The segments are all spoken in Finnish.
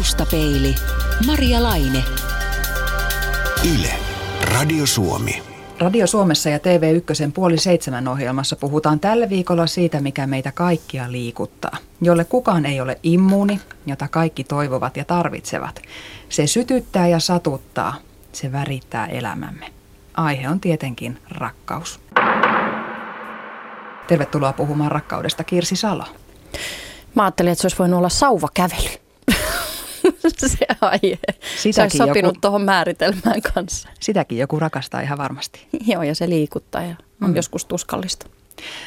Taustapeili. Maria Laine. Yle. Radio Suomi. Radio Suomessa ja TV1 puoli seitsemän ohjelmassa puhutaan tällä viikolla siitä, mikä meitä kaikkia liikuttaa. Jolle kukaan ei ole immuuni, jota kaikki toivovat ja tarvitsevat. Se sytyttää ja satuttaa. Se värittää elämämme. Aihe on tietenkin rakkaus. Tervetuloa puhumaan rakkaudesta Kirsi Salo. Mä ajattelin, että se olisi voinut olla sauvakävely. se aihe. Sitäkin se olisi sopinut joku, tuohon määritelmään kanssa. Sitäkin joku rakastaa ihan varmasti. Joo, ja se liikuttaa ja on mm. joskus tuskallista.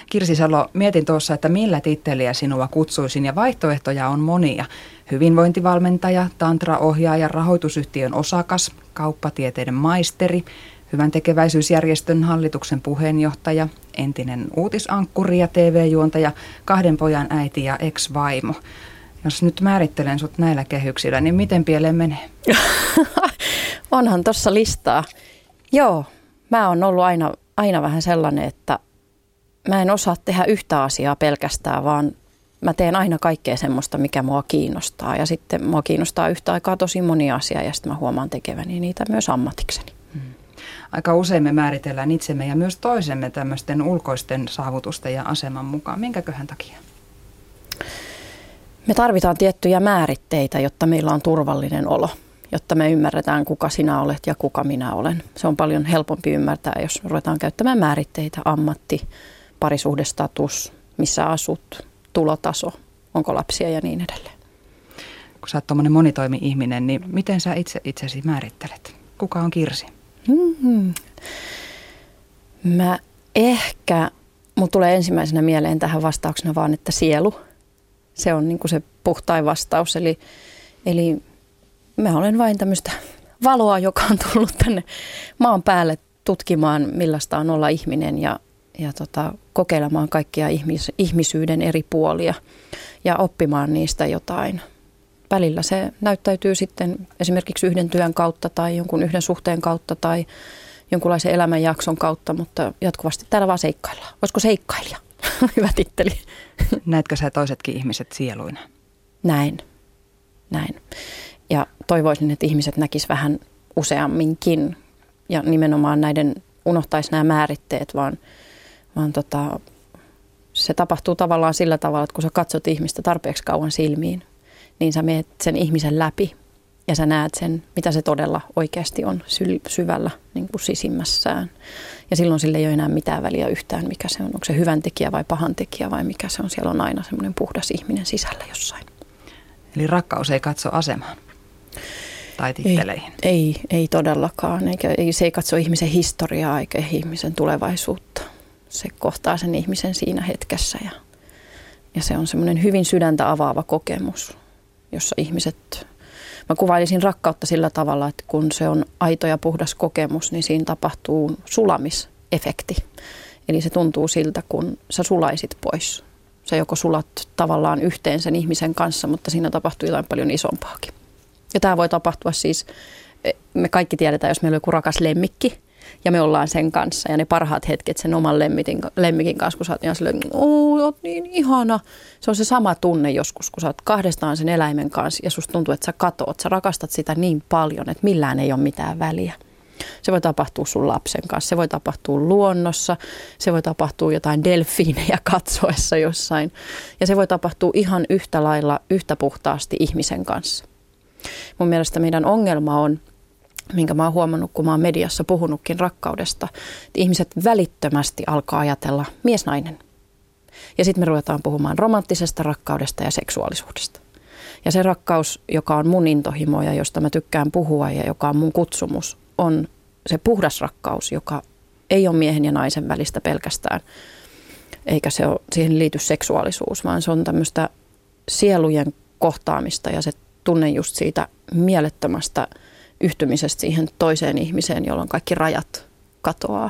Kirsi Salo, mietin tuossa, että millä titteliä sinua kutsuisin ja vaihtoehtoja on monia. Hyvinvointivalmentaja, tantraohjaaja, rahoitusyhtiön osakas, kauppatieteiden maisteri, hyvän tekeväisyysjärjestön hallituksen puheenjohtaja, entinen uutisankkuri ja TV-juontaja, kahden pojan äiti ja ex-vaimo. Jos nyt määrittelen sut näillä kehyksillä, niin miten pieleen menee? Onhan tuossa listaa. Joo, mä oon ollut aina, aina vähän sellainen, että mä en osaa tehdä yhtä asiaa pelkästään, vaan mä teen aina kaikkea semmoista, mikä mua kiinnostaa. Ja sitten mua kiinnostaa yhtä aikaa tosi moni asia ja sitten mä huomaan tekeväni niitä myös ammatikseni. Hmm. Aika usein me määritellään itsemme ja myös toisemme tämmöisten ulkoisten saavutusten ja aseman mukaan. Minkäköhän takia? Me tarvitaan tiettyjä määritteitä, jotta meillä on turvallinen olo, jotta me ymmärretään, kuka sinä olet ja kuka minä olen. Se on paljon helpompi ymmärtää, jos ruvetaan käyttämään määritteitä, ammatti, parisuhdestatus, missä asut, tulotaso, onko lapsia ja niin edelleen. Kun sä oot tuommoinen monitoimi-ihminen, niin miten sä itse itsesi määrittelet? Kuka on Kirsi? Mm-hmm. Mä ehkä, mun tulee ensimmäisenä mieleen tähän vastauksena vaan, että sielu – se on niin kuin se puhtain vastaus. Eli, eli mä olen vain tämmöistä valoa, joka on tullut tänne maan päälle tutkimaan, millaista on olla ihminen ja, ja tota, kokeilemaan kaikkia ihmis, ihmisyyden eri puolia ja oppimaan niistä jotain. Välillä se näyttäytyy sitten esimerkiksi yhden työn kautta tai jonkun yhden suhteen kautta tai jonkunlaisen elämänjakson kautta, mutta jatkuvasti täällä vaan seikkaillaan. Olisiko seikkailija? Hyvä titteli. Näetkö sä toisetkin ihmiset sieluina? Näin. Näin. Ja toivoisin, että ihmiset näkis vähän useamminkin ja nimenomaan näiden unohtaisi nämä määritteet, vaan, vaan tota, se tapahtuu tavallaan sillä tavalla, että kun sä katsot ihmistä tarpeeksi kauan silmiin, niin sä meet sen ihmisen läpi ja sä näet sen, mitä se todella oikeasti on syvällä niin kuin sisimmässään. Ja silloin sille ei ole enää mitään väliä yhtään, mikä se on. Onko se hyvän tekijä vai pahan tekijä vai mikä se on. Siellä on aina semmoinen puhdas ihminen sisällä jossain. Eli rakkaus ei katso asemaan tai titteleihin? Ei, ei, ei todellakaan. Eikä, ei, se ei katso ihmisen historiaa eikä ihmisen tulevaisuutta. Se kohtaa sen ihmisen siinä hetkessä ja, ja se on semmoinen hyvin sydäntä avaava kokemus, jossa ihmiset Mä kuvailisin rakkautta sillä tavalla, että kun se on aito ja puhdas kokemus, niin siinä tapahtuu sulamisefekti. Eli se tuntuu siltä, kun sä sulaisit pois. Sä joko sulat tavallaan yhteen sen ihmisen kanssa, mutta siinä tapahtuu jotain paljon isompaakin. Ja tämä voi tapahtua siis, me kaikki tiedetään, jos meillä on joku rakas lemmikki, ja me ollaan sen kanssa. Ja ne parhaat hetket sen oman lemmikin, lemmikin kanssa, kun sä oot ihan silleen, oot niin ihana. Se on se sama tunne joskus, kun sä oot kahdestaan sen eläimen kanssa ja susta tuntuu, että sä katoat. Sä rakastat sitä niin paljon, että millään ei ole mitään väliä. Se voi tapahtua sun lapsen kanssa, se voi tapahtua luonnossa, se voi tapahtua jotain delfiinejä katsoessa jossain. Ja se voi tapahtua ihan yhtä lailla, yhtä puhtaasti ihmisen kanssa. Mun mielestä meidän ongelma on, minkä mä oon huomannut, kun mä oon mediassa puhunutkin rakkaudesta, että ihmiset välittömästi alkaa ajatella mies-nainen. Ja sitten me ruvetaan puhumaan romanttisesta rakkaudesta ja seksuaalisuudesta. Ja se rakkaus, joka on mun intohimo ja josta mä tykkään puhua ja joka on mun kutsumus, on se puhdas rakkaus, joka ei ole miehen ja naisen välistä pelkästään, eikä se ole, siihen liity seksuaalisuus, vaan se on tämmöistä sielujen kohtaamista ja se tunne just siitä mielettömästä – yhtymisestä siihen toiseen ihmiseen, jolloin kaikki rajat katoaa.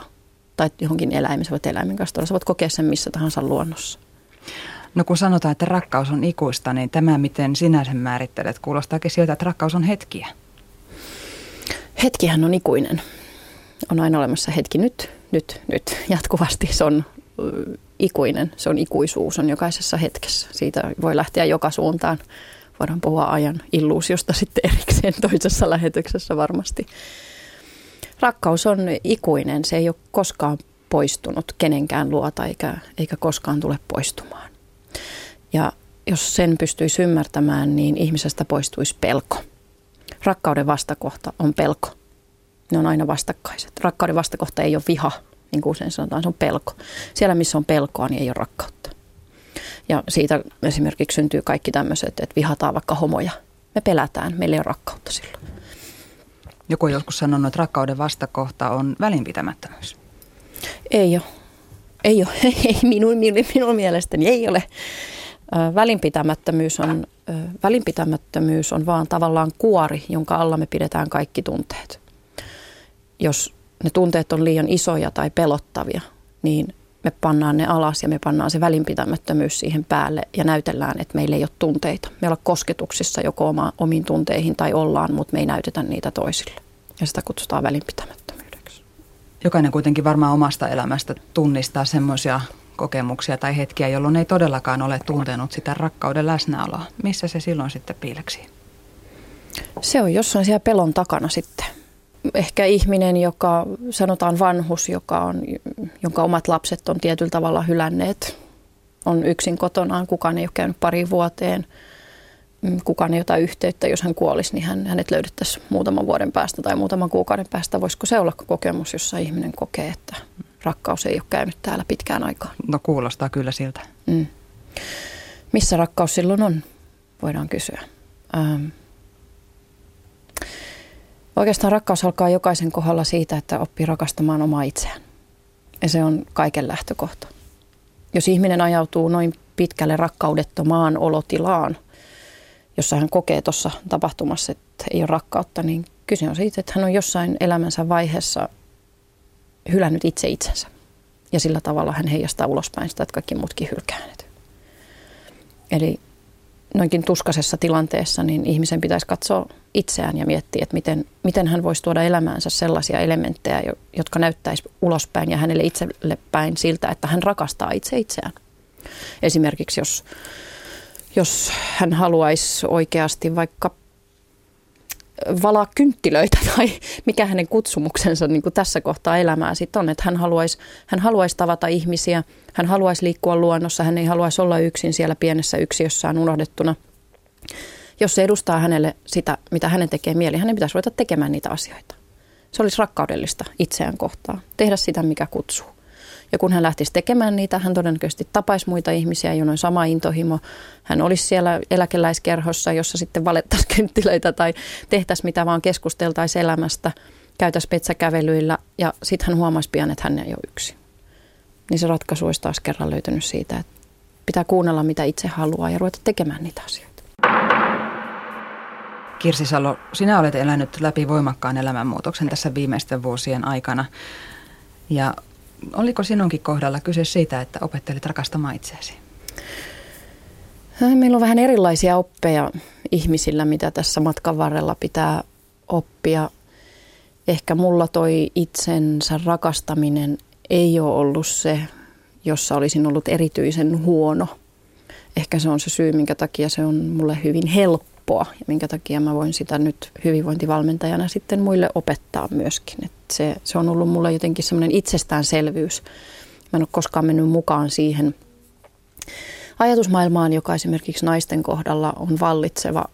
Tai johonkin eläimeen, sä voit eläimen kanssa. Sä voit kokea sen missä tahansa luonnossa. No kun sanotaan, että rakkaus on ikuista, niin tämä miten sinä sen määrittelet, kuulostaakin siltä, että rakkaus on hetkiä. Hetkihän on ikuinen. On aina olemassa hetki nyt, nyt, nyt. Jatkuvasti se on ikuinen, se on ikuisuus, on jokaisessa hetkessä. Siitä voi lähteä joka suuntaan voidaan puhua ajan illuusiosta sitten erikseen toisessa lähetyksessä varmasti. Rakkaus on ikuinen, se ei ole koskaan poistunut kenenkään luota eikä, eikä koskaan tule poistumaan. Ja jos sen pystyisi ymmärtämään, niin ihmisestä poistuisi pelko. Rakkauden vastakohta on pelko. Ne on aina vastakkaiset. Rakkauden vastakohta ei ole viha, niin kuin usein sanotaan, se on pelko. Siellä, missä on pelkoa, niin ei ole rakkautta. Ja siitä esimerkiksi syntyy kaikki tämmöiset, että vihataan vaikka homoja. Me pelätään, meillä ei ole rakkautta silloin. Joku on joskus sanonut, että rakkauden vastakohta on välinpitämättömyys. Ei ole. Ei ole. Ei, minun, minun, minun mielestäni ei ole. Välinpitämättömyys on, välinpitämättömyys on vaan tavallaan kuori, jonka alla me pidetään kaikki tunteet. Jos ne tunteet on liian isoja tai pelottavia, niin me pannaan ne alas ja me pannaan se välinpitämättömyys siihen päälle ja näytellään, että meillä ei ole tunteita. Me ollaan kosketuksissa joko oma, omiin tunteihin tai ollaan, mutta me ei näytetä niitä toisille. Ja sitä kutsutaan välinpitämättömyydeksi. Jokainen kuitenkin varmaan omasta elämästä tunnistaa semmoisia kokemuksia tai hetkiä, jolloin ei todellakaan ole tuntenut sitä rakkauden läsnäoloa. Missä se silloin sitten piileksi? Se on jossain siellä pelon takana sitten ehkä ihminen, joka sanotaan vanhus, joka on, jonka omat lapset on tietyllä tavalla hylänneet, on yksin kotonaan, kukaan ei ole käynyt pari vuoteen, mm, kukaan ei ota yhteyttä, jos hän kuolisi, niin hän, hänet löydettäisiin muutaman vuoden päästä tai muutaman kuukauden päästä. Voisiko se olla kokemus, jossa ihminen kokee, että rakkaus ei ole käynyt täällä pitkään aikaan? No kuulostaa kyllä siltä. Mm. Missä rakkaus silloin on, voidaan kysyä. Ähm Oikeastaan rakkaus alkaa jokaisen kohdalla siitä, että oppii rakastamaan omaa itseään. Ja se on kaiken lähtökohta. Jos ihminen ajautuu noin pitkälle rakkaudettomaan olotilaan, jossa hän kokee tuossa tapahtumassa, että ei ole rakkautta, niin kyse on siitä, että hän on jossain elämänsä vaiheessa hylännyt itse itsensä. Ja sillä tavalla hän heijastaa ulospäin sitä, että kaikki muutkin hylkää hänet. Eli noinkin tuskasessa tilanteessa, niin ihmisen pitäisi katsoa itseään ja miettiä, että miten, miten hän voisi tuoda elämäänsä sellaisia elementtejä, jotka näyttäisi ulospäin ja hänelle itselle päin siltä, että hän rakastaa itse itseään. Esimerkiksi jos, jos hän haluaisi oikeasti vaikka valaa kynttilöitä tai mikä hänen kutsumuksensa niin kuin tässä kohtaa elämää sitten on. Että hän haluaisi, hän haluaisi tavata ihmisiä, hän haluaisi liikkua luonnossa, hän ei haluaisi olla yksin siellä pienessä yksiössään unohdettuna. Jos se edustaa hänelle sitä, mitä hänen tekee mieli, hänen pitäisi ruveta tekemään niitä asioita. Se olisi rakkaudellista itseään kohtaan. Tehdä sitä, mikä kutsuu. Ja kun hän lähtisi tekemään niitä, hän todennäköisesti tapaisi muita ihmisiä, joilla on sama intohimo. Hän olisi siellä eläkeläiskerhossa, jossa sitten valettaisiin kynttilöitä tai tehtäisiin mitä vaan keskusteltaisiin elämästä, käytäisiin petsäkävelyillä ja sitten hän huomaisi pian, että hän ei ole yksi. Niin se ratkaisu olisi taas kerran löytynyt siitä, että pitää kuunnella mitä itse haluaa ja ruveta tekemään niitä asioita. Kirsi Salo, sinä olet elänyt läpi voimakkaan elämänmuutoksen tässä viimeisten vuosien aikana. Ja oliko sinunkin kohdalla kyse siitä, että opettelit rakastamaan itseäsi? Meillä on vähän erilaisia oppeja ihmisillä, mitä tässä matkan varrella pitää oppia. Ehkä mulla toi itsensä rakastaminen ei ole ollut se, jossa olisin ollut erityisen huono. Ehkä se on se syy, minkä takia se on mulle hyvin helppoa ja minkä takia mä voin sitä nyt hyvinvointivalmentajana sitten muille opettaa myöskin. Et se, se on ollut mulle jotenkin semmoinen itsestäänselvyys. Mä en ole koskaan mennyt mukaan siihen ajatusmaailmaan, joka esimerkiksi naisten kohdalla on vallitseva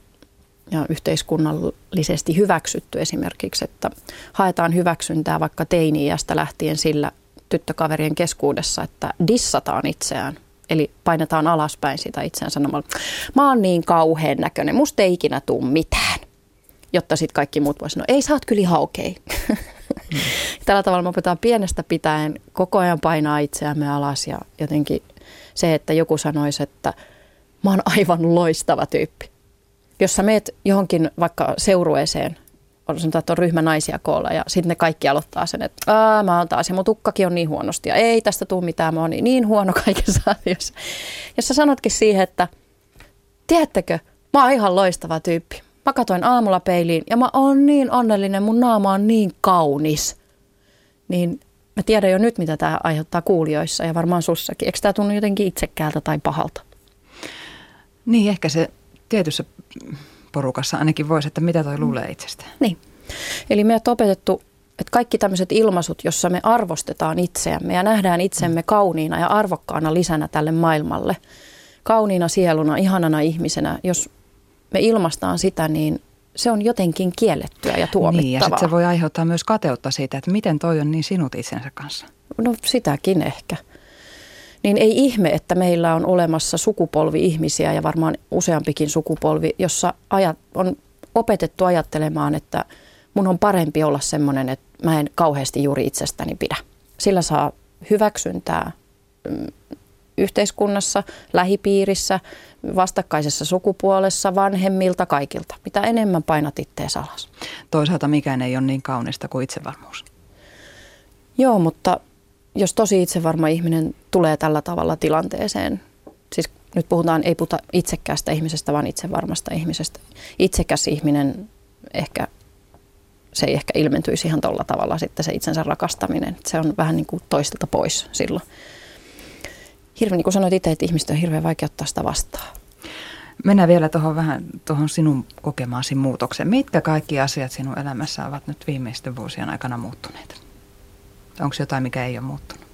ja yhteiskunnallisesti hyväksytty esimerkiksi, että haetaan hyväksyntää vaikka teini-iästä lähtien sillä tyttökaverien keskuudessa, että dissataan itseään. Eli painetaan alaspäin sitä itseään sanomalla, mä oon niin kauhean näköinen, musta ei ikinä tuu mitään. Jotta sitten kaikki muut voisivat sanoa, ei sä oot kyllä ihan okei. Okay. Tällä tavalla me opetaan pienestä pitäen koko ajan painaa itseämme alas ja jotenkin se, että joku sanoisi, että mä oon aivan loistava tyyppi. Jos sä meet johonkin vaikka seurueeseen, sanotaan, että on ryhmä naisia koolla ja sitten ne kaikki aloittaa sen, että Aa, mä oon taas ja mun tukkakin on niin huonosti ja ei tästä tule mitään, mä oon niin, niin huono kaikessa asioissa. Jos sä sanotkin siihen, että tiedättekö, mä oon ihan loistava tyyppi. Mä katoin aamulla peiliin ja mä oon niin onnellinen, mun naama on niin kaunis. Niin mä tiedän jo nyt, mitä tämä aiheuttaa kuulijoissa ja varmaan sussakin. Eikö tämä tunnu jotenkin itsekkäältä tai pahalta? Niin, ehkä se tietyssä porukassa ainakin voisi, että mitä toi luulee itsestään. Niin. Eli me on opetettu, että kaikki tämmöiset ilmaisut, jossa me arvostetaan itseämme ja nähdään itsemme kauniina ja arvokkaana lisänä tälle maailmalle, kauniina sieluna, ihanana ihmisenä, jos me ilmastaan sitä, niin se on jotenkin kiellettyä ja tuomittavaa. Niin, ja sitten se voi aiheuttaa myös kateutta siitä, että miten toi on niin sinut itsensä kanssa. No sitäkin ehkä. Niin ei ihme, että meillä on olemassa sukupolvi ihmisiä ja varmaan useampikin sukupolvi, jossa ajat, on opetettu ajattelemaan, että mun on parempi olla semmoinen, että mä en kauheasti juuri itsestäni pidä. Sillä saa hyväksyntää mm, yhteiskunnassa, lähipiirissä, vastakkaisessa sukupuolessa, vanhemmilta, kaikilta. Mitä enemmän painat ittees alas. Toisaalta mikään ei ole niin kaunista kuin itsevarmuus. Joo, mutta jos tosi itsevarma ihminen tulee tällä tavalla tilanteeseen, siis nyt puhutaan, ei puhuta itsekkäästä ihmisestä, vaan itsevarmasta ihmisestä. Itsekäs ihminen ehkä, se ei ehkä ilmentyisi ihan tuolla tavalla sitten se itsensä rakastaminen. Se on vähän niin kuin toistelta pois silloin hirveän, niin kuin sanoit itse, että ihmistä on hirveän vaikea ottaa sitä vastaan. Mennään vielä tuohon vähän tuohon sinun kokemaasi muutokseen. Mitkä kaikki asiat sinun elämässä ovat nyt viimeisten vuosien aikana muuttuneet? Onko jotain, mikä ei ole muuttunut?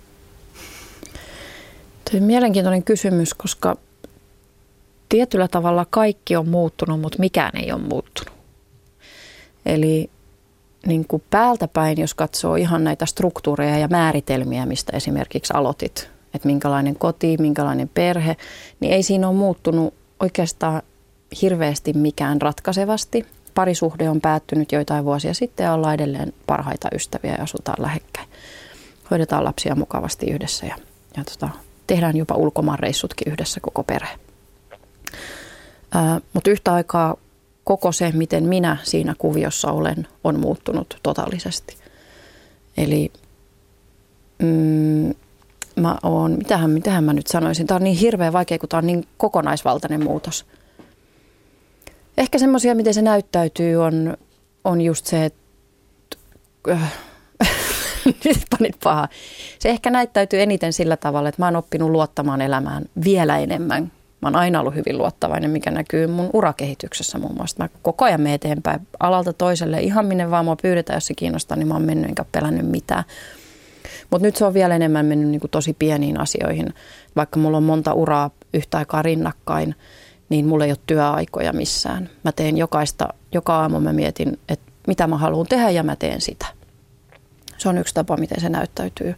Tuo on mielenkiintoinen kysymys, koska tietyllä tavalla kaikki on muuttunut, mutta mikään ei ole muuttunut. Eli niin kuin päältä päin, jos katsoo ihan näitä struktuureja ja määritelmiä, mistä esimerkiksi aloitit että minkälainen koti, minkälainen perhe, niin ei siinä ole muuttunut oikeastaan hirveästi mikään ratkaisevasti. Parisuhde on päättynyt joitain vuosia sitten ja ollaan edelleen parhaita ystäviä ja asutaan lähekkäin. Hoidetaan lapsia mukavasti yhdessä ja, ja tota, tehdään jopa ulkomaanreissutkin yhdessä koko perhe. Mutta yhtä aikaa koko se, miten minä siinä kuviossa olen, on muuttunut totaalisesti. Eli mm, mä oon, mitähän, mitähän mä nyt sanoisin, tämä on niin hirveän vaikea, kun tämä on niin kokonaisvaltainen muutos. Ehkä semmoisia, miten se näyttäytyy, on, on just se, että äh, nyt panit paha. Se ehkä näyttäytyy eniten sillä tavalla, että mä oon oppinut luottamaan elämään vielä enemmän. Mä oon aina ollut hyvin luottavainen, mikä näkyy mun urakehityksessä muun muassa. Mä koko ajan menen eteenpäin alalta toiselle. Ihan minne vaan mua pyydetään, jos se kiinnostaa, niin mä oon mennyt enkä pelännyt mitään. Mutta nyt se on vielä enemmän mennyt niin kuin tosi pieniin asioihin. Vaikka mulla on monta uraa yhtä aikaa rinnakkain, niin mulla ei ole työaikoja missään. Mä teen jokaista, joka aamu mä mietin, että mitä mä haluan tehdä ja mä teen sitä. Se on yksi tapa, miten se näyttäytyy.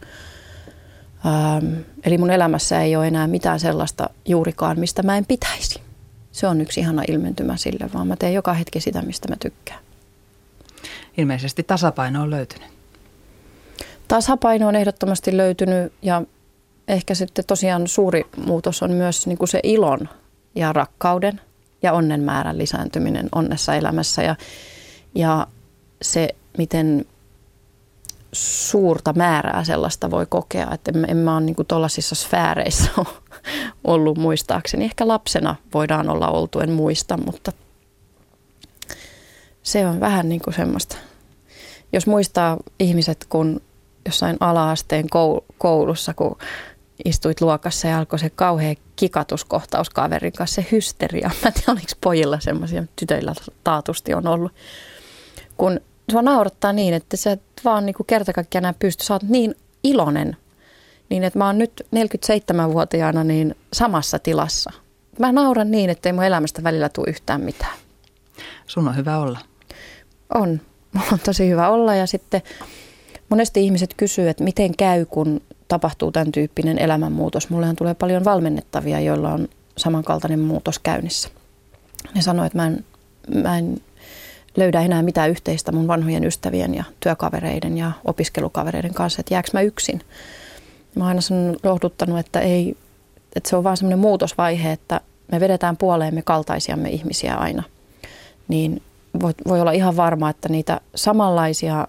Ähm, eli mun elämässä ei ole enää mitään sellaista juurikaan, mistä mä en pitäisi. Se on yksi ihana ilmentymä sille, vaan mä teen joka hetki sitä, mistä mä tykkään. Ilmeisesti tasapaino on löytynyt. Tasapaino on ehdottomasti löytynyt ja ehkä sitten tosiaan suuri muutos on myös niin kuin se ilon ja rakkauden ja onnen määrän lisääntyminen onnessa elämässä ja, ja se, miten suurta määrää sellaista voi kokea, että en, en mä ole niin tuollaisissa sfääreissä ollut muistaakseni. Ehkä lapsena voidaan olla oltu, en muista, mutta se on vähän niin kuin semmoista. Jos muistaa ihmiset, kun jossain ala-asteen koulussa, kun istuit luokassa ja alkoi se kauhea kikatuskohtaus kaverin kanssa, se hysteria. Mä en tiedä, oliko pojilla semmoisia, tytöillä taatusti on ollut. Kun sua naurattaa niin, että sä et vaan niin kerta kaikkiaan enää pysty, sä oot niin iloinen, niin että mä oon nyt 47-vuotiaana niin samassa tilassa. Mä nauran niin, että ei mun elämästä välillä tule yhtään mitään. Sun on hyvä olla. On. Mulla on tosi hyvä olla ja sitten Monesti ihmiset kysyy, että miten käy, kun tapahtuu tämän tyyppinen elämänmuutos. Mullehan tulee paljon valmennettavia, joilla on samankaltainen muutos käynnissä. Ne sanoo, että mä en, mä en löydä enää mitään yhteistä mun vanhojen ystävien ja työkavereiden ja opiskelukavereiden kanssa, että jääkö mä yksin. Mä oon aina lohduttanut, että, ei, että se on vaan semmoinen muutosvaihe, että me vedetään puoleemme kaltaisiamme ihmisiä aina. Niin voi, voi olla ihan varma, että niitä samanlaisia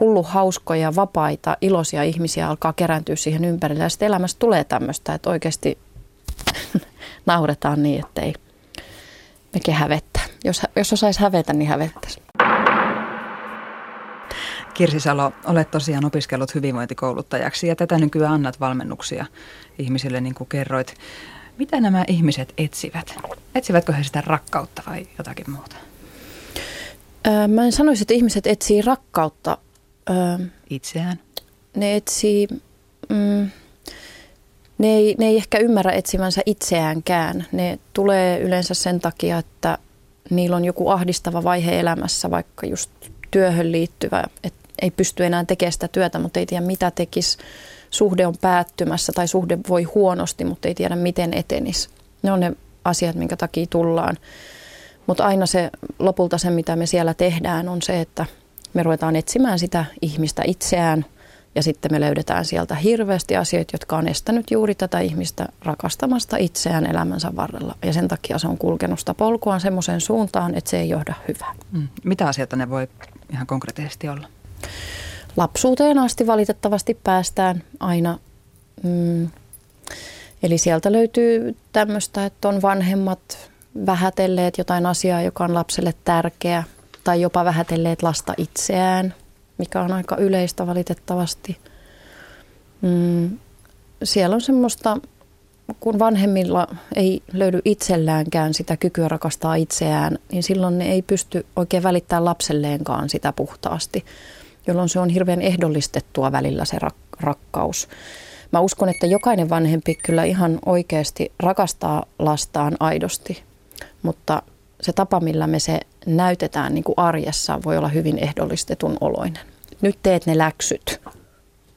hullu hauskoja, vapaita, iloisia ihmisiä alkaa kerääntyä siihen ympärille. Ja sitten elämässä tulee tämmöistä, että oikeasti nauretaan niin, että ei mekin hävettä. Jos, jos osaisi hävetä, niin hävettäisi. Kirsi Salo, olet tosiaan opiskellut hyvinvointikouluttajaksi ja tätä nykyään annat valmennuksia ihmisille, niin kuin kerroit. Mitä nämä ihmiset etsivät? Etsivätkö he sitä rakkautta vai jotakin muuta? Mä en sanoisi, että ihmiset etsii rakkautta. Öö, Itseään? Ne etsii, mm, ne, ei, ne ei ehkä ymmärrä etsivänsä itseäänkään. Ne tulee yleensä sen takia, että niillä on joku ahdistava vaihe elämässä, vaikka just työhön liittyvä, että ei pysty enää tekemään sitä työtä, mutta ei tiedä mitä tekisi. Suhde on päättymässä tai suhde voi huonosti, mutta ei tiedä miten etenisi. Ne on ne asiat, minkä takia tullaan. Mutta aina se lopulta se, mitä me siellä tehdään, on se, että me ruvetaan etsimään sitä ihmistä itseään ja sitten me löydetään sieltä hirveästi asioita, jotka on estänyt juuri tätä ihmistä rakastamasta itseään elämänsä varrella. Ja sen takia se on kulkenut sitä polkuaan semmoiseen suuntaan, että se ei johda hyvää. Mm. Mitä asioita ne voi ihan konkreettisesti olla? Lapsuuteen asti valitettavasti päästään aina. Mm, eli sieltä löytyy tämmöistä, että on vanhemmat vähätelleet jotain asiaa, joka on lapselle tärkeä, tai jopa vähätelleet lasta itseään, mikä on aika yleistä valitettavasti. Mm, siellä on semmoista, kun vanhemmilla ei löydy itselläänkään sitä kykyä rakastaa itseään, niin silloin ne ei pysty oikein välittämään lapselleenkaan sitä puhtaasti, jolloin se on hirveän ehdollistettua välillä se rak- rakkaus. Mä uskon, että jokainen vanhempi kyllä ihan oikeasti rakastaa lastaan aidosti, mutta se tapa, millä me se näytetään niin kuin arjessa, voi olla hyvin ehdollistetun oloinen. Nyt teet ne läksyt,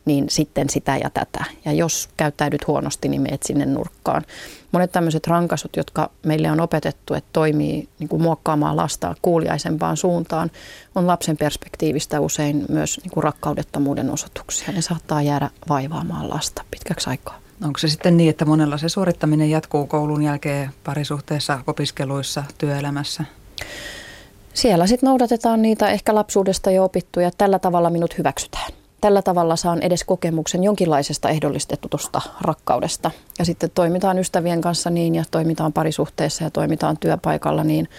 niin sitten sitä ja tätä. Ja jos käyttäydyt huonosti, niin meet sinne nurkkaan. Monet tämmöiset rankasut, jotka meille on opetettu, että toimii niin kuin muokkaamaan lasta kuuliaisempaan suuntaan, on lapsen perspektiivistä usein myös niin kuin rakkaudettomuuden osoituksia. Ne saattaa jäädä vaivaamaan lasta pitkäksi aikaa. Onko se sitten niin, että monella se suorittaminen jatkuu koulun jälkeen parisuhteessa, opiskeluissa, työelämässä? Siellä sitten noudatetaan niitä ehkä lapsuudesta jo opittuja, tällä tavalla minut hyväksytään. Tällä tavalla saan edes kokemuksen jonkinlaisesta ehdollistetusta rakkaudesta. Ja sitten toimitaan ystävien kanssa niin ja toimitaan parisuhteessa ja toimitaan työpaikalla niin.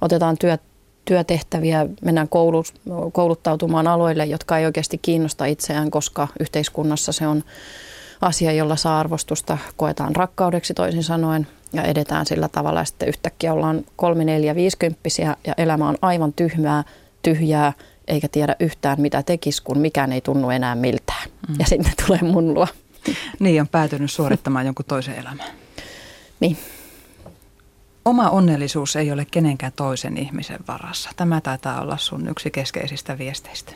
Otetaan työ, työtehtäviä, mennään koulut, kouluttautumaan aloille, jotka ei oikeasti kiinnosta itseään, koska yhteiskunnassa se on asia, jolla saa arvostusta, koetaan rakkaudeksi toisin sanoen ja edetään sillä tavalla. Ja sitten yhtäkkiä ollaan kolme, neljä, viisikymppisiä ja elämä on aivan tyhmää, tyhjää, eikä tiedä yhtään mitä tekisi, kun mikään ei tunnu enää miltään. Mm. Ja sitten tulee mun luo. Niin, on päätynyt suorittamaan jonkun toisen elämän. Niin. Oma onnellisuus ei ole kenenkään toisen ihmisen varassa. Tämä taitaa olla sun yksi keskeisistä viesteistä.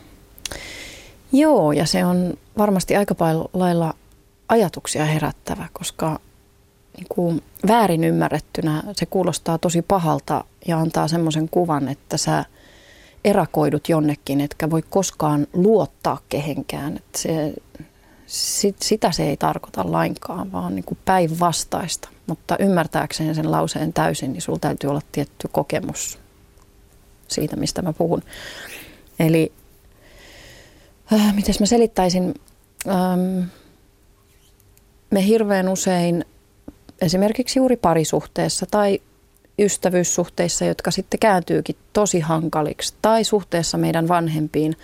Joo, ja se on varmasti aika lailla ajatuksia herättävä, koska niin kuin väärin ymmärrettynä se kuulostaa tosi pahalta ja antaa semmoisen kuvan, että sä erakoidut jonnekin, etkä voi koskaan luottaa kehenkään. Että se, sit, sitä se ei tarkoita lainkaan, vaan niin kuin päinvastaista. Mutta ymmärtääkseen sen lauseen täysin, niin sulla täytyy olla tietty kokemus siitä, mistä mä puhun. Eli äh, miten mä selittäisin... Ähm, me hirveän usein esimerkiksi juuri parisuhteessa tai ystävyyssuhteissa, jotka sitten kääntyykin tosi hankaliksi, tai suhteessa meidän vanhempiin,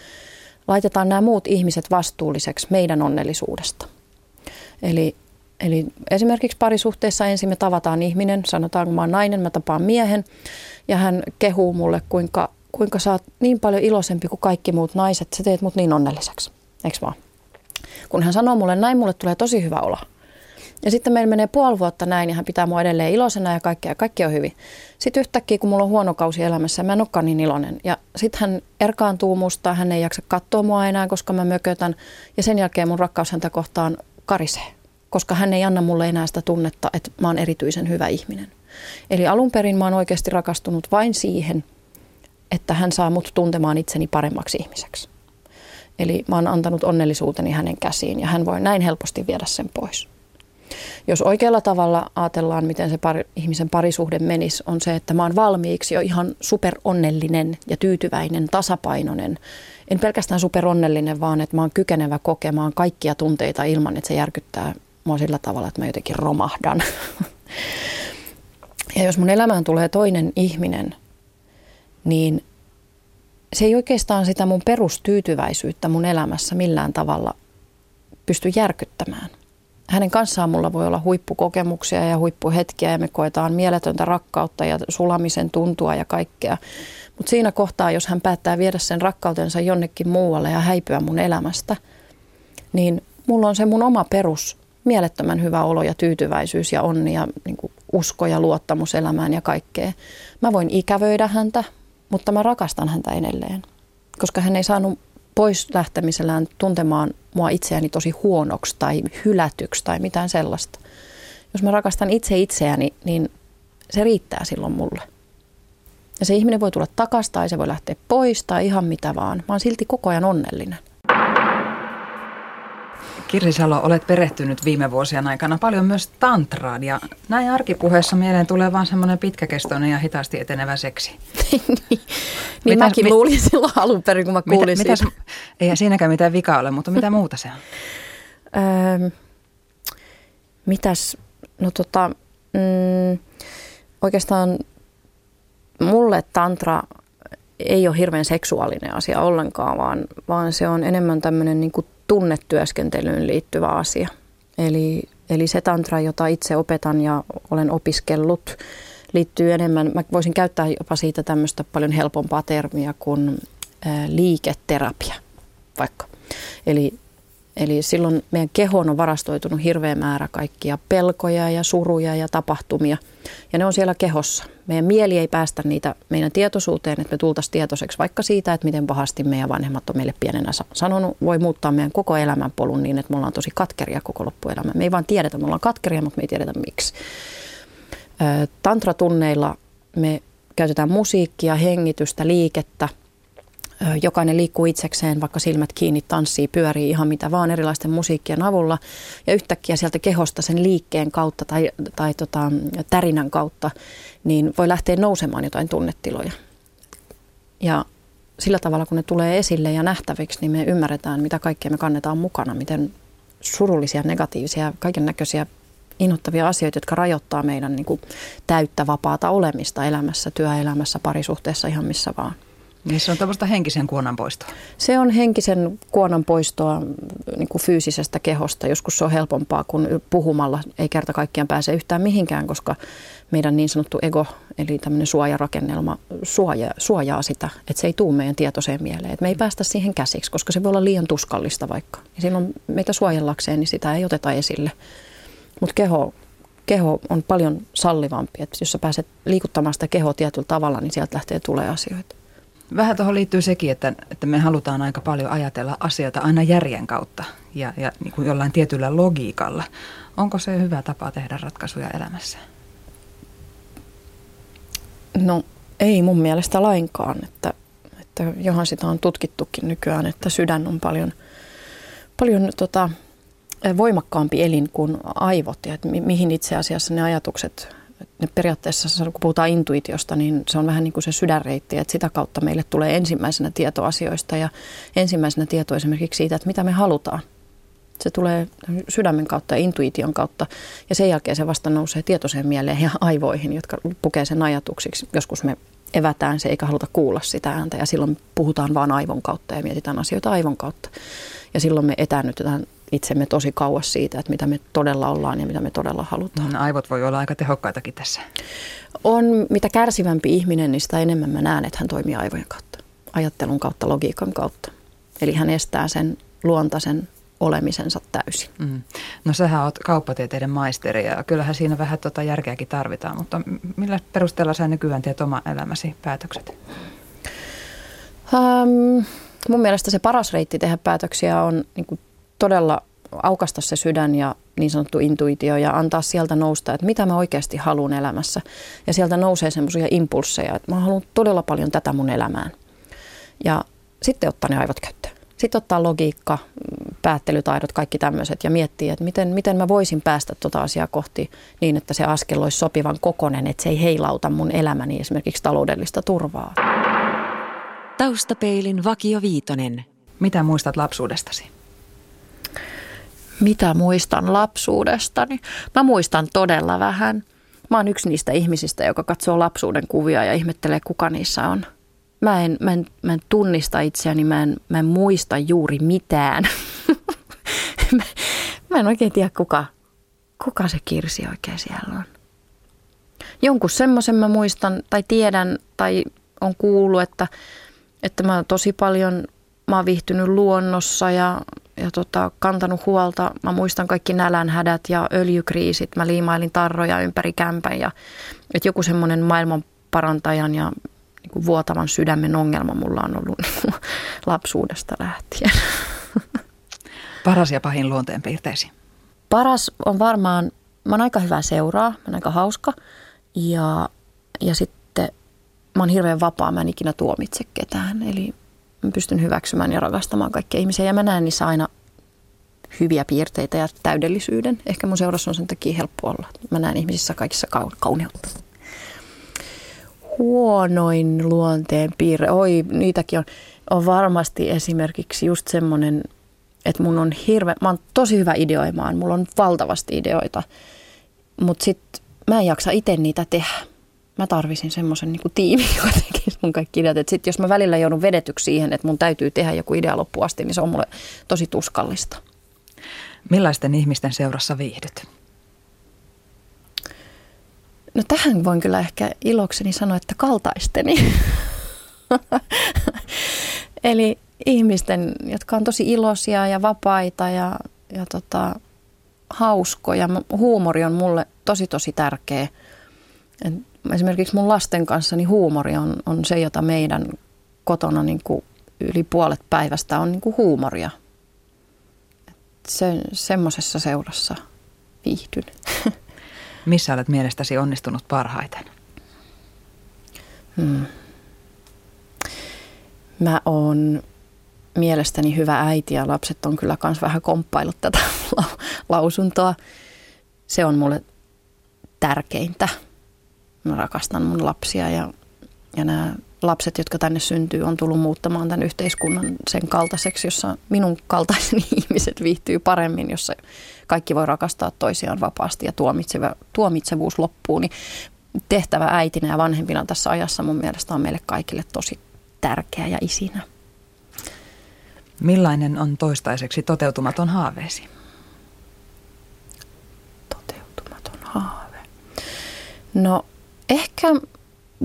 laitetaan nämä muut ihmiset vastuulliseksi meidän onnellisuudesta. Eli, eli esimerkiksi parisuhteessa ensin me tavataan ihminen, sanotaan kun mä oon nainen, mä tapaan miehen, ja hän kehuu mulle, kuinka, kuinka sä oot niin paljon iloisempi kuin kaikki muut naiset, sä teet mut niin onnelliseksi. Eikö vaan? Kun hän sanoo mulle näin, mulle tulee tosi hyvä olo. Ja sitten meillä menee puoli vuotta näin ja hän pitää mua edelleen iloisena ja kaikkea, kaikki on hyvin. Sitten yhtäkkiä, kun mulla on huono kausi elämässä, mä en olekaan niin iloinen. Ja sitten hän erkaantuu musta, hän ei jaksa katsoa mua enää, koska mä mökötän. Ja sen jälkeen mun rakkaus häntä kohtaan karisee, koska hän ei anna mulle enää sitä tunnetta, että mä oon erityisen hyvä ihminen. Eli alun perin mä oon oikeasti rakastunut vain siihen, että hän saa mut tuntemaan itseni paremmaksi ihmiseksi. Eli mä oon antanut onnellisuuteni hänen käsiin ja hän voi näin helposti viedä sen pois. Jos oikealla tavalla ajatellaan, miten se pari, ihmisen parisuhde menisi, on se, että mä oon valmiiksi jo ihan superonnellinen ja tyytyväinen, tasapainoinen. En pelkästään superonnellinen, vaan että mä oon kykenevä kokemaan kaikkia tunteita ilman, että se järkyttää mua sillä tavalla, että mä jotenkin romahdan. Ja jos mun elämään tulee toinen ihminen, niin se ei oikeastaan sitä mun perustyytyväisyyttä mun elämässä millään tavalla pysty järkyttämään hänen kanssaan mulla voi olla huippukokemuksia ja huippuhetkiä ja me koetaan mieletöntä rakkautta ja sulamisen tuntua ja kaikkea. Mutta siinä kohtaa, jos hän päättää viedä sen rakkautensa jonnekin muualle ja häipyä mun elämästä, niin mulla on se mun oma perus, mielettömän hyvä olo ja tyytyväisyys ja onni ja niin usko ja luottamus elämään ja kaikkea. Mä voin ikävöidä häntä, mutta mä rakastan häntä edelleen, koska hän ei saanut pois lähtemisellään tuntemaan mua itseäni tosi huonoksi tai hylätyksi tai mitään sellaista. Jos mä rakastan itse itseäni, niin se riittää silloin mulle. Ja se ihminen voi tulla takaisin tai se voi lähteä pois tai ihan mitä vaan. Mä oon silti koko ajan onnellinen. Kirsi Salo, olet perehtynyt viime vuosien aikana paljon myös tantraan ja näin arkipuheessa mieleen tulee vaan semmoinen pitkäkestoinen ja hitaasti etenevä seksi. niin, niin mitä, mäkin mit, luulin silloin alun perin, kun mä kuulin mitä, siitä. Mitäs, eihän siinäkään mitään vikaa ole, mutta mitä muuta se on? öö, mitäs, no tota, mm, oikeastaan mulle tantra ei ole hirveän seksuaalinen asia ollenkaan, vaan, vaan se on enemmän tämmöinen niin kuin tunnetyöskentelyyn liittyvä asia. Eli, eli se tantra, jota itse opetan ja olen opiskellut, liittyy enemmän, mä voisin käyttää jopa siitä tämmöistä paljon helpompaa termiä kuin liiketerapia vaikka. Eli Eli silloin meidän kehoon on varastoitunut hirveä määrä kaikkia pelkoja ja suruja ja tapahtumia. Ja ne on siellä kehossa. Meidän mieli ei päästä niitä meidän tietoisuuteen, että me tultaisiin tietoiseksi vaikka siitä, että miten pahasti meidän vanhemmat on meille pienenä sanonut. Voi muuttaa meidän koko elämänpolun niin, että me ollaan tosi katkeria koko loppuelämä. Me ei vaan tiedetä, me ollaan katkeria, mutta me ei tiedetä miksi. Tantratunneilla me käytetään musiikkia, hengitystä, liikettä – Jokainen liikkuu itsekseen, vaikka silmät kiinni, tanssii, pyörii ihan mitä vaan erilaisten musiikkien avulla. Ja yhtäkkiä sieltä kehosta sen liikkeen kautta tai, tai tota, tärinän kautta, niin voi lähteä nousemaan jotain tunnetiloja. Ja sillä tavalla, kun ne tulee esille ja nähtäviksi, niin me ymmärretään, mitä kaikkea me kannetaan mukana, miten surullisia, negatiivisia, kaiken näköisiä inhottavia asioita, jotka rajoittaa meidän niin kuin, täyttä vapaata olemista elämässä, työelämässä, parisuhteessa, ihan missä vaan. Niin se on tämmöistä henkisen kuonan poistoa. Se on henkisen kuonan poistoa niin kuin fyysisestä kehosta. Joskus se on helpompaa, kun puhumalla ei kerta kaikkiaan pääse yhtään mihinkään, koska meidän niin sanottu ego, eli tämmöinen suojarakennelma, suoja, suojaa sitä, että se ei tule meidän tietoiseen mieleen. Että me ei päästä siihen käsiksi, koska se voi olla liian tuskallista vaikka. Ja silloin meitä suojellakseen, niin sitä ei oteta esille. Mutta keho, keho on paljon sallivampi. Että jos sä pääset liikuttamaan sitä kehoa tietyllä tavalla, niin sieltä lähtee tulee asioita. Vähän tuohon liittyy sekin, että, että me halutaan aika paljon ajatella asioita aina järjen kautta ja, ja niin kuin jollain tietyllä logiikalla. Onko se hyvä tapa tehdä ratkaisuja elämässä? No ei mun mielestä lainkaan, että, että johan sitä on tutkittukin nykyään, että sydän on paljon, paljon tota, voimakkaampi elin kuin aivot ja että mi- mihin itse asiassa ne ajatukset ne periaatteessa, kun puhutaan intuitiosta, niin se on vähän niin kuin se sydänreitti, että sitä kautta meille tulee ensimmäisenä tieto asioista ja ensimmäisenä tieto esimerkiksi siitä, että mitä me halutaan. Se tulee sydämen kautta ja intuition kautta ja sen jälkeen se vasta nousee tietoiseen mieleen ja aivoihin, jotka pukee sen ajatuksiksi. Joskus me evätään se eikä haluta kuulla sitä ääntä ja silloin puhutaan vaan aivon kautta ja mietitään asioita aivon kautta. Ja silloin me etäännytetään itsemme tosi kauas siitä, että mitä me todella ollaan ja mitä me todella halutaan. No, aivot voi olla aika tehokkaitakin tässä. On, mitä kärsivämpi ihminen, niin sitä enemmän mä näen, että hän toimii aivojen kautta, ajattelun kautta, logiikan kautta. Eli hän estää sen luontaisen olemisensa täysin. Mm. No sähän oot kauppatieteiden maisteri ja kyllähän siinä vähän tuota järkeäkin tarvitaan, mutta millä perusteella sä nykyään teet oma elämäsi päätökset? Um, mun mielestä se paras reitti tehdä päätöksiä on niin kuin todella aukasta se sydän ja niin sanottu intuitio ja antaa sieltä nousta, että mitä mä oikeasti haluan elämässä. Ja sieltä nousee semmoisia impulseja, että mä haluan todella paljon tätä mun elämään. Ja sitten ottaa ne aivot käyttöön. Sitten ottaa logiikka, päättelytaidot, kaikki tämmöiset ja miettiä, että miten, miten mä voisin päästä tuota asiaa kohti niin, että se askel olisi sopivan kokonen, että se ei heilauta mun elämäni esimerkiksi taloudellista turvaa. Taustapeilin Vakio Viitonen. Mitä muistat lapsuudestasi? Mitä muistan lapsuudestani? Mä muistan todella vähän. Mä oon yksi niistä ihmisistä, joka katsoo lapsuuden kuvia ja ihmettelee, kuka niissä on. Mä en, mä en, mä en tunnista itseäni, mä en, mä en muista juuri mitään. mä, en oikein tiedä, kuka, kuka se Kirsi oikein siellä on. Jonkun semmoisen mä muistan tai tiedän tai on kuullut, että, että mä tosi paljon, mä oon viihtynyt luonnossa ja, ja tota, kantanut huolta. Mä muistan kaikki nälänhädät ja öljykriisit. Mä liimailin tarroja ympäri kämpän ja että joku semmoinen maailman parantajan ja niin kuin vuotavan sydämen ongelma mulla on ollut niin kuin lapsuudesta lähtien. Paras ja pahin luonteenpiirteisi? Paras on varmaan, mä oon aika hyvä seuraa, mä oon aika hauska ja, ja sitten mä oon hirveän vapaa, mä en ikinä tuomitse ketään. Eli mä pystyn hyväksymään ja rakastamaan kaikkia ihmisiä ja mä näen niissä aina hyviä piirteitä ja täydellisyyden. Ehkä mun seurassa on sen takia helppo olla. Mä näen ihmisissä kaikissa kauneutta huonoin luonteen piirre, oi niitäkin on, on varmasti esimerkiksi just semmoinen, että mun on hirve, mä oon tosi hyvä ideoimaan, mulla on valtavasti ideoita, mutta sitten mä en jaksa itse niitä tehdä. Mä tarvisin semmoisen niin tiimin, joka tekisi mun kaikki ideat. Sitten jos mä välillä joudun vedetyksi siihen, että mun täytyy tehdä joku idea loppuun asti, niin se on mulle tosi tuskallista. Millaisten ihmisten seurassa viihdyt? No tähän voin kyllä ehkä ilokseni sanoa, että kaltaisteni. Eli ihmisten, jotka on tosi iloisia ja vapaita ja, ja tota, hauskoja. Huumori on mulle tosi tosi tärkeä. Et esimerkiksi mun lasten kanssa niin huumori on, on se, jota meidän kotona niin kuin yli puolet päivästä on niin kuin huumoria. Et se, semmoisessa seurassa viihdyn. Missä olet mielestäsi onnistunut parhaiten? Hmm. Mä oon mielestäni hyvä äiti ja lapset on kyllä myös vähän komppailut tätä lausuntoa. Se on mulle tärkeintä. Mä rakastan mun lapsia ja, ja nämä lapset, jotka tänne syntyy, on tullut muuttamaan tämän yhteiskunnan sen kaltaiseksi, jossa minun kaltaiseni ihmiset viihtyy paremmin, jossa kaikki voi rakastaa toisiaan vapaasti ja tuomitseva, tuomitsevuus loppuu, niin tehtävä äitinä ja vanhempina tässä ajassa mun mielestä on meille kaikille tosi tärkeä ja isinä. Millainen on toistaiseksi toteutumaton haaveesi? Toteutumaton haave. No ehkä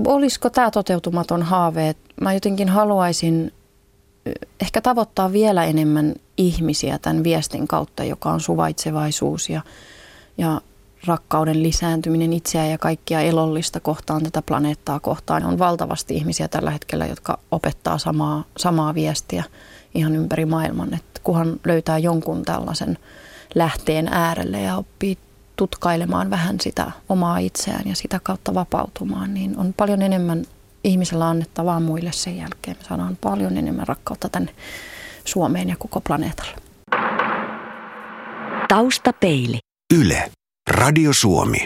olisiko tämä toteutumaton haave, että mä jotenkin haluaisin ehkä tavoittaa vielä enemmän ihmisiä tämän viestin kautta, joka on suvaitsevaisuus ja, ja rakkauden lisääntyminen itseä ja kaikkia elollista kohtaan, tätä planeettaa kohtaan. On valtavasti ihmisiä tällä hetkellä, jotka opettaa samaa, samaa viestiä ihan ympäri maailman. Että kunhan löytää jonkun tällaisen lähteen äärelle ja oppii tutkailemaan vähän sitä omaa itseään ja sitä kautta vapautumaan, niin on paljon enemmän ihmisellä annettavaa muille sen jälkeen. Me saadaan paljon enemmän rakkautta tänne Suomeen ja koko planeetalle. Taustapeili. Yle. Radio Suomi.